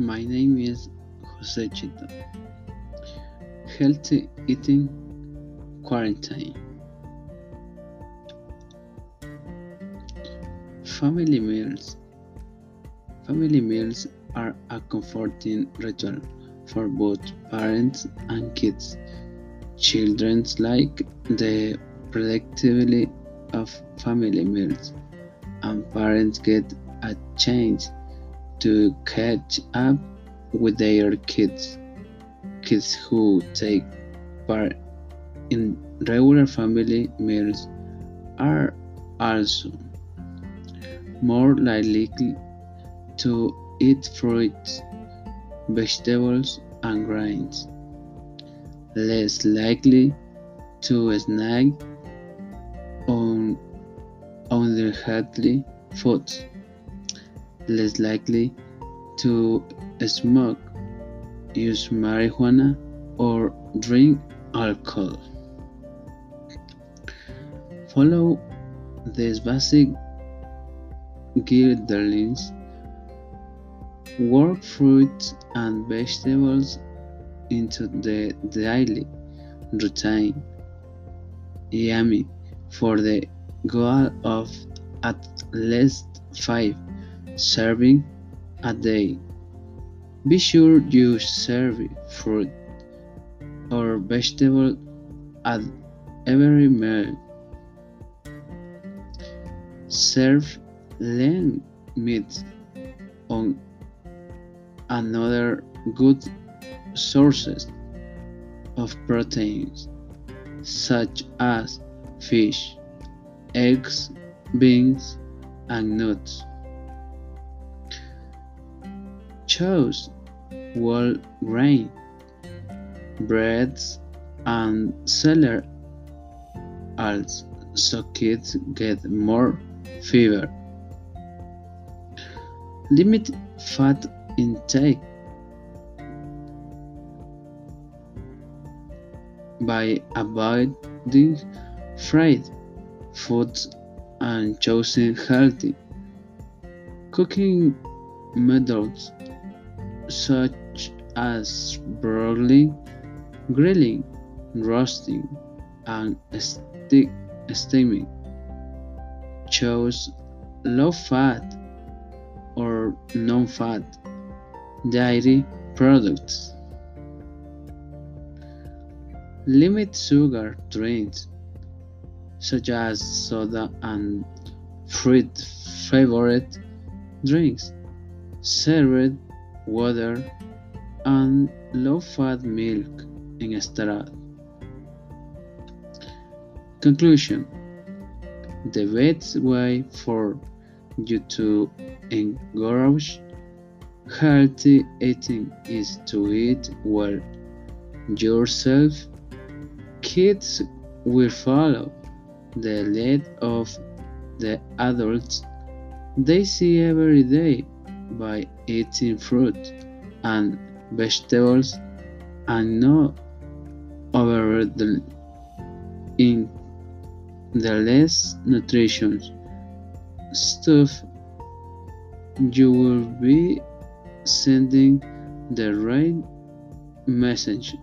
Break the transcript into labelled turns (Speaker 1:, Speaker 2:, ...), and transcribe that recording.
Speaker 1: My name is Jose Chito. Healthy eating quarantine. Family meals. Family meals are a comforting ritual for both parents and kids. Children like the predictability of family meals, and parents get a chance to catch up with their kids. Kids who take part in regular family meals are also more likely to eat fruits, vegetables, and grains, less likely to snack on unhealthy foods, less likely to smoke, use marijuana, or drink alcohol. Follow these basic guidelines. Work fruits and vegetables into the daily routine. Yummy for the goal of at least five serving a day. Be sure you serve fruit or vegetable at every meal. Serve lean meat on another good sources of proteins such as fish, eggs, beans, and nuts. Choose whole grain breads and cereals so kids get more fiber. Limit fat intake by avoiding fried foods and choosing healthy cooking methods such as broiling, grilling, roasting, and steaming. Choose low fat or non fat dairy products. Limit sugar drinks such as soda and fruit flavored drinks. Serve water and low fat milk in instead. Conclusion The best way for you to encourage healthy eating is to eat well yourself. Kids will follow the lead of the adults they see every day by eating fruit and vegetables and not overeating in the less nutritious stuff you will be sending the right message